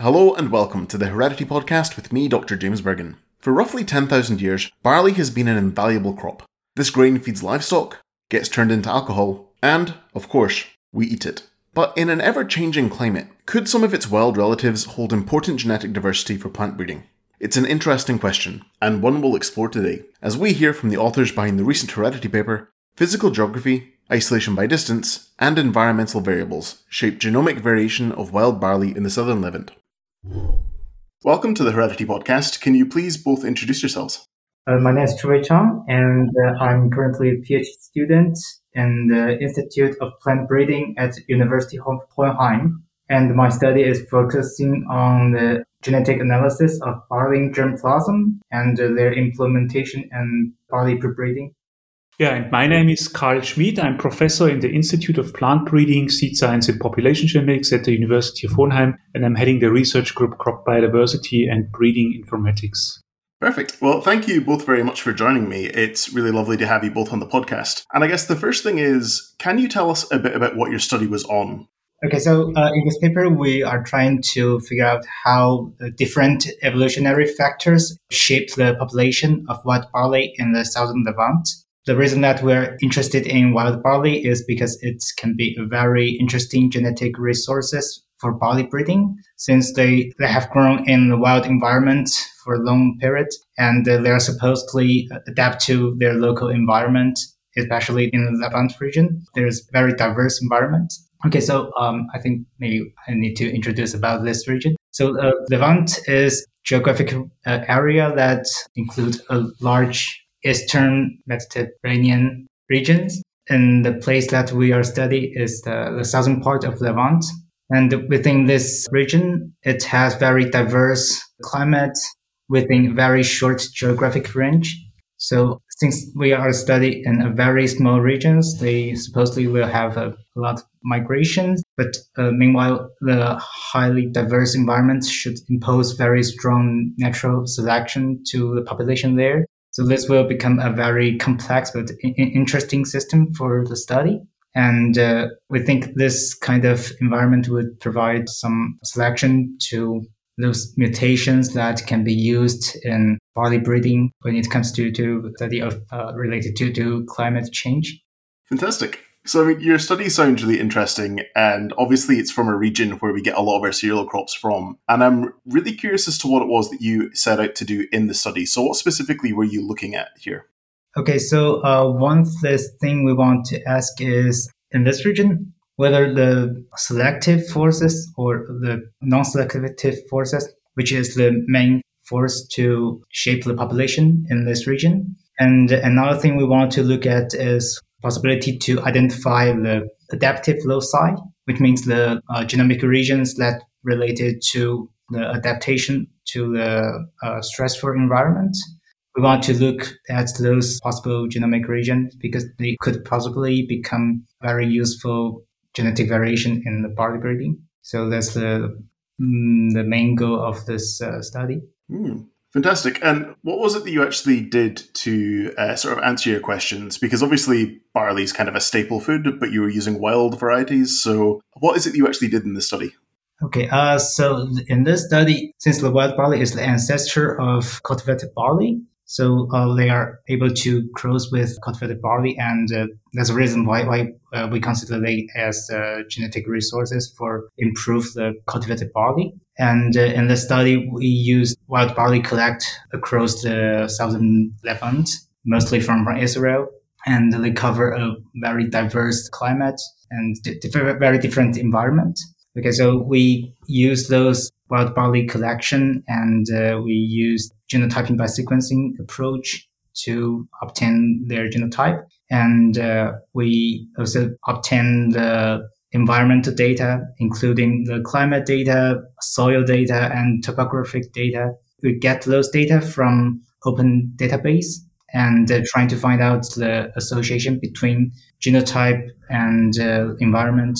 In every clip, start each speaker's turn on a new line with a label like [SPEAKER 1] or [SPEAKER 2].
[SPEAKER 1] Hello and welcome to the Heredity Podcast with me, Dr. James Burgon. For roughly 10,000 years, barley has been an invaluable crop. This grain feeds livestock, gets turned into alcohol, and, of course, we eat it. But in an ever changing climate, could some of its wild relatives hold important genetic diversity for plant breeding? It's an interesting question, and one we'll explore today, as we hear from the authors behind the recent Heredity paper Physical Geography, Isolation by Distance, and Environmental Variables Shape Genomic Variation of Wild Barley in the Southern Levant. Welcome to the Heredity Podcast. Can you please both introduce yourselves?
[SPEAKER 2] Uh, my name is Che-Wei Chang, and uh, I'm currently a PhD student in the Institute of Plant Breeding at University of Hohenheim. And my study is focusing on the genetic analysis of barley germplasm and uh, their implementation in barley breeding.
[SPEAKER 3] Yeah, and my name is Karl Schmid. I'm professor in the Institute of Plant Breeding, Seed Science and Population Genetics at the University of Hohenheim, and I'm heading the research group Crop Biodiversity and Breeding Informatics.
[SPEAKER 1] Perfect. Well, thank you both very much for joining me. It's really lovely to have you both on the podcast. And I guess the first thing is, can you tell us a bit about what your study was on?
[SPEAKER 2] Okay, so uh, in this paper, we are trying to figure out how uh, different evolutionary factors shape the population of wild barley in the southern Levant. The reason that we're interested in wild barley is because it can be a very interesting genetic resources for barley breeding since they, they have grown in the wild environment for a long period and they are supposedly adapt to their local environment, especially in the Levant region. There's very diverse environment. Okay, so um, I think maybe I need to introduce about this region. So uh, Levant is geographic uh, area that includes a large eastern Mediterranean regions. And the place that we are studying is the, the southern part of Levant. And within this region, it has very diverse climate within very short geographic range. So since we are studying in a very small regions, they supposedly will have a, a lot of migrations. But uh, meanwhile, the highly diverse environment should impose very strong natural selection to the population there. So this will become a very complex but interesting system for the study. And uh, we think this kind of environment would provide some selection to those mutations that can be used in barley breeding when it comes to, to study of uh, related to, to climate change.
[SPEAKER 1] Fantastic. So, I mean, your study sounds really interesting, and obviously, it's from a region where we get a lot of our cereal crops from. And I'm really curious as to what it was that you set out to do in the study. So, what specifically were you looking at here?
[SPEAKER 2] Okay, so uh, one thing we want to ask is in this region, whether the selective forces or the non-selective forces, which is the main force to shape the population in this region. And another thing we want to look at is possibility to identify the adaptive loci, which means the uh, genomic regions that related to the adaptation to the uh, stressful environment. We want to look at those possible genomic regions because they could possibly become very useful genetic variation in the barley breeding. So that's the mm, the main goal of this uh, study.
[SPEAKER 1] Mm, fantastic. And what was it that you actually did to uh, sort of answer your questions? Because obviously barley is kind of a staple food, but you were using wild varieties. So what is it you actually did in this study?
[SPEAKER 2] Okay, uh, so in this study, since the wild barley is the ancestor of cultivated barley, so uh, they are able to cross with cultivated barley, and uh, that's the reason why, why uh, we consider they as uh, genetic resources for improve the cultivated barley. And uh, in the study, we used wild barley collect across the southern Levant, mostly from, from Israel, and they cover a very diverse climate and very different environment. Okay, so we use those wild barley collection and uh, we use genotyping by sequencing approach to obtain their genotype. And uh, we also obtain the environmental data, including the climate data, soil data, and topographic data. We get those data from open database and uh, trying to find out the association between genotype and uh, environment.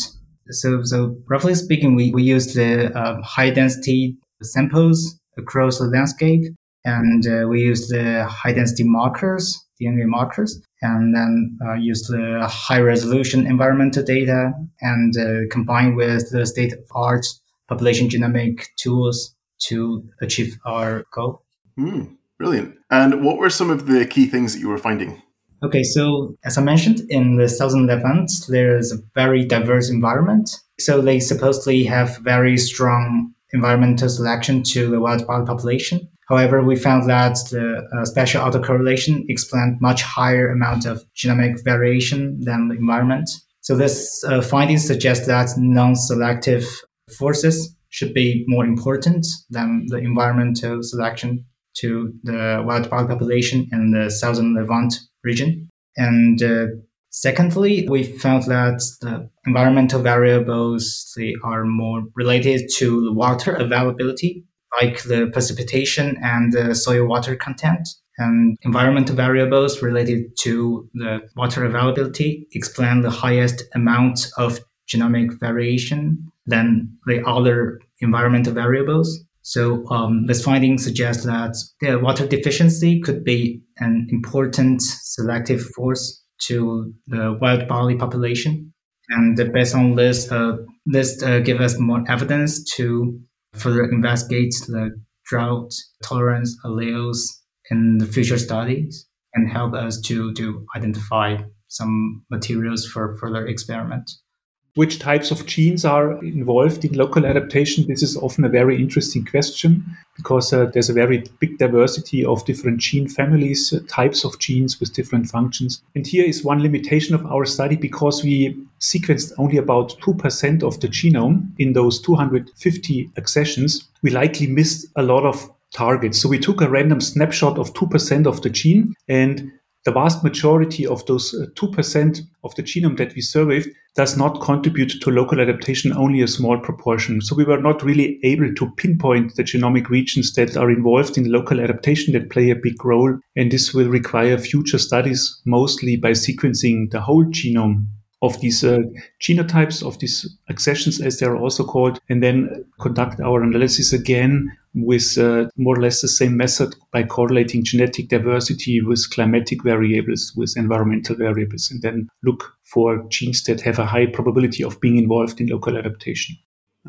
[SPEAKER 2] So, so roughly speaking, we, we use the uh, high density samples across the landscape and uh, we use the high density markers, DNA markers, and then uh, use the high resolution environmental data and uh, combine with the state of art population genomic tools to achieve our goal.
[SPEAKER 1] Mm, brilliant. And what were some of the key things that you were finding?
[SPEAKER 2] Okay, so as I mentioned, in the southern Levant, there is a very diverse environment. So they supposedly have very strong environmental selection to the wild barley population. However, we found that the uh, spatial autocorrelation explained much higher amount of genomic variation than the environment. So this uh, finding suggests that non-selective forces should be more important than the environmental selection to the wild barley population in the southern Levant region. And uh, secondly, we found that the environmental variables they are more related to the water availability, like the precipitation and the soil water content. And environmental variables related to the water availability explain the highest amount of genomic variation than the other environmental variables. So um, this finding suggests that the water deficiency could be an important selective force to the wild barley population. And based on this, uh, this uh, gives us more evidence to further investigate the drought tolerance alleles in the future studies and help us to, to identify some materials for further experiment
[SPEAKER 3] which types of genes are involved in local adaptation? This is often a very interesting question because uh, there's a very big diversity of different gene families, uh, types of genes with different functions. And here is one limitation of our study because we sequenced only about 2% of the genome in those 250 accessions. We likely missed a lot of targets. So we took a random snapshot of 2% of the gene and the vast majority of those uh, 2% of the genome that we surveyed does not contribute to local adaptation, only a small proportion. So we were not really able to pinpoint the genomic regions that are involved in local adaptation that play a big role. And this will require future studies, mostly by sequencing the whole genome of these uh, genotypes, of these accessions, as they're also called, and then conduct our analysis again with uh, more or less the same method by correlating genetic diversity with climatic variables, with environmental variables, and then look for genes that have a high probability of being involved in local adaptation.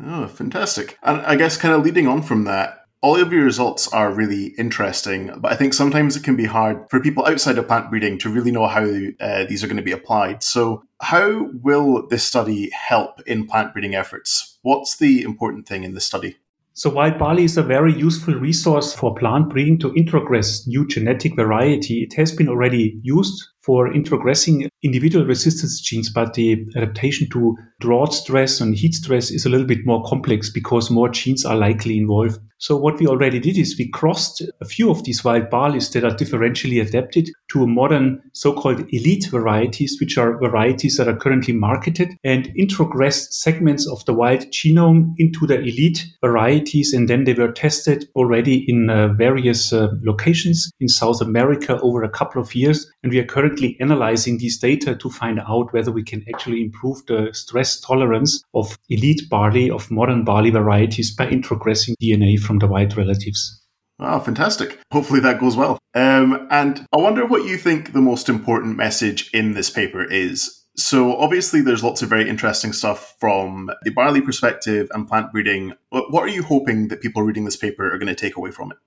[SPEAKER 1] Oh, fantastic. And I guess kind of leading on from that, all of your results are really interesting, but I think sometimes it can be hard for people outside of plant breeding to really know how uh, these are going to be applied. So, how will this study help in plant breeding efforts? What's the important thing in this study?
[SPEAKER 3] So, wild barley is a very useful resource for plant breeding to introgress new genetic variety. It has been already used for introgressing individual resistance genes, but the adaptation to drought stress and heat stress is a little bit more complex because more genes are likely involved. So what we already did is we crossed a few of these wild barleys that are differentially adapted to modern so-called elite varieties, which are varieties that are currently marketed and introgressed segments of the wild genome into the elite varieties. And then they were tested already in uh, various uh, locations in South America over a couple of years. And we are currently analyzing these data to find out whether we can actually improve the stress tolerance of elite barley, of modern barley varieties by introgressing DNA from the wild relatives.
[SPEAKER 1] Wow, fantastic. Hopefully that goes well. Um, and I wonder what you think the most important message in this paper is. So, obviously, there's lots of very interesting stuff from the barley perspective and plant breeding. What are you hoping that people reading this paper are going to take away from it?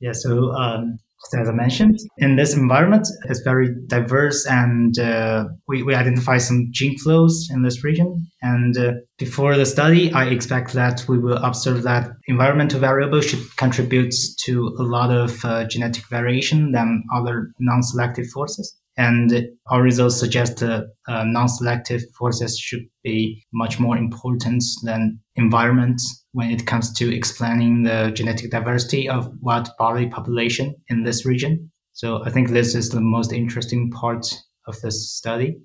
[SPEAKER 2] Yeah, so um, as I mentioned, in this environment, it's very diverse, and uh, we, we identify some gene flows in this region. And uh, before the study, I expect that we will observe that environmental variables should contribute to a lot of uh, genetic variation than other non-selective forces. And our results suggest that uh, non-selective forces should be much more important than environment when it comes to explaining the genetic diversity of wild barley population in this region. So I think this is the most interesting part of this study.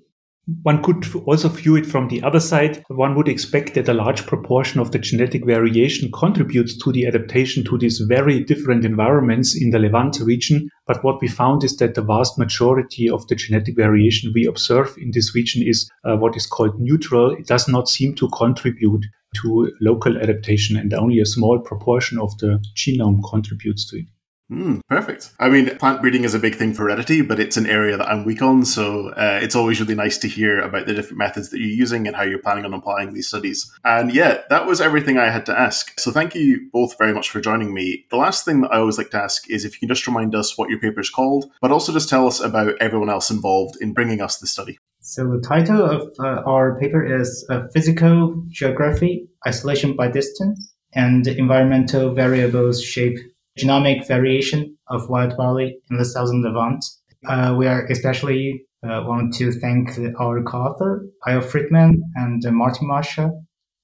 [SPEAKER 3] One could also view it from the other side. One would expect that a large proportion of the genetic variation contributes to the adaptation to these very different environments in the Levant region. But what we found is that the vast majority of the genetic variation we observe in this region is uh, what is called neutral. It does not seem to contribute to local adaptation, and only a small proportion of the genome contributes to it.
[SPEAKER 1] Mm, perfect. I mean, plant breeding is a big thing for heredity, but it's an area that I'm weak on. So uh, it's always really nice to hear about the different methods that you're using and how you're planning on applying these studies. And yeah, that was everything I had to ask. So thank you both very much for joining me. The last thing that I always like to ask is if you can just remind us what your paper is called, but also just tell us about everyone else involved in bringing us the study.
[SPEAKER 2] So the title of uh, our paper is uh, Physical Geography, Isolation by Distance, and Environmental Variables Shape genomic variation of wild barley in the southern Levant. Uh, we are especially uh, want to thank our co-author, Eyal Fridman and uh, Martin Mascher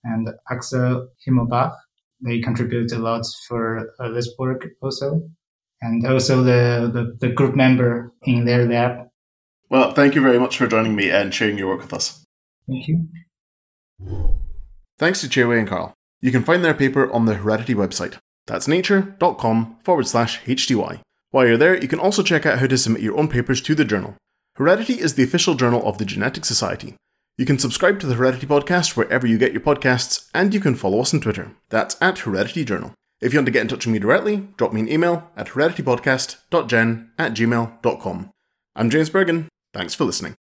[SPEAKER 2] and Axel Himmelbach. They contribute a lot for uh, this work also. And also the, the, the group member in their lab.
[SPEAKER 1] Well, thank you very much for joining me and sharing your work with us.
[SPEAKER 2] Thank you.
[SPEAKER 1] Thanks to Che-Wei and Karl. You can find their paper on the Heredity website. That's nature.com forward slash HTY. While you're there, you can also check out how to submit your own papers to the journal. Heredity is the official journal of the Genetic Society. You can subscribe to the Heredity podcast wherever you get your podcasts, and you can follow us on Twitter. That's at Heredity Journal. If you want to get in touch with me directly, drop me an email at hereditypodcast.gen at gmail.com. I'm James Burgon. Thanks for listening.